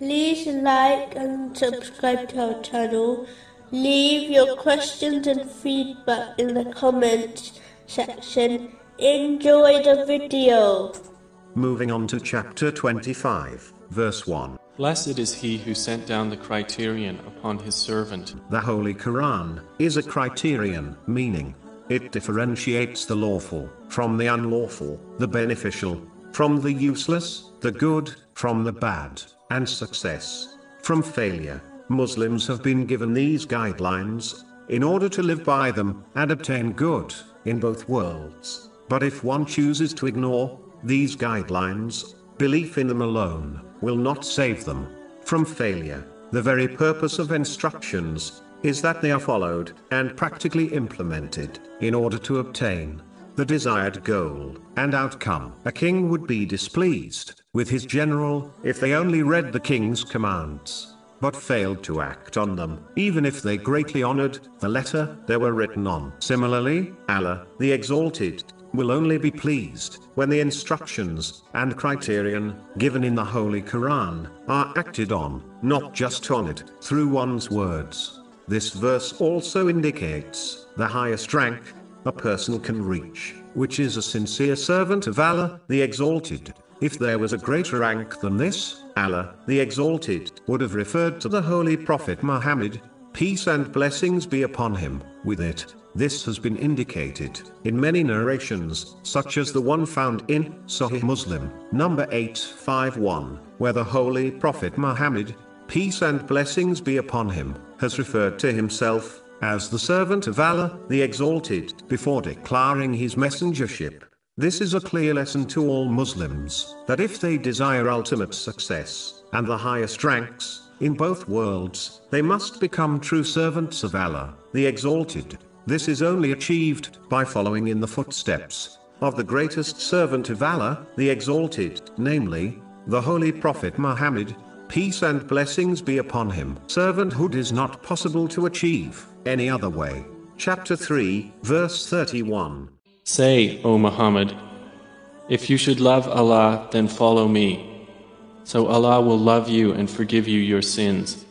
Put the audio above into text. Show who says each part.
Speaker 1: like and subscribe to our channel. Leave your questions and feedback in the comments section. Enjoy the video.
Speaker 2: Moving on to chapter 25, verse 1.
Speaker 3: Blessed is he who sent down the criterion upon his servant.
Speaker 2: The Holy Quran is a criterion, meaning it differentiates the lawful from the unlawful, the beneficial from the useless, the good from the bad, and success from failure. Muslims have been given these guidelines in order to live by them and obtain good in both worlds. But if one chooses to ignore these guidelines, belief in them alone will not save them from failure. The very purpose of instructions is that they are followed and practically implemented in order to obtain the desired goal and outcome. A king would be displeased with his general if they only read the king's commands but failed to act on them, even if they greatly honored the letter they were written on. Similarly, Allah, the Exalted, will only be pleased when the instructions and criterion given in the Holy Quran are acted on, not just honored through one's words. This verse also indicates the highest rank a person can reach, which is a sincere servant of Allah, the Exalted. If there was a greater rank than this, Allah, the Exalted, would have referred to the Holy Prophet Muhammad, peace and blessings be upon him, with it. This has been indicated in many narrations, such as the one found in Sahih Muslim, number 851, where the Holy Prophet Muhammad, peace and blessings be upon him, has referred to himself as the servant of Allah, the Exalted, before declaring his messengership. This is a clear lesson to all Muslims that if they desire ultimate success and the highest ranks in both worlds, they must become true servants of Allah, the Exalted. This is only achieved by following in the footsteps of the greatest servant of Allah, the Exalted, namely, the Holy Prophet Muhammad, peace and blessings be upon him. Servanthood is not possible to achieve any other way. Chapter 3, verse 31.
Speaker 3: Say, O Muhammad, if you should love Allah, then follow me. So Allah will love you and forgive you your sins.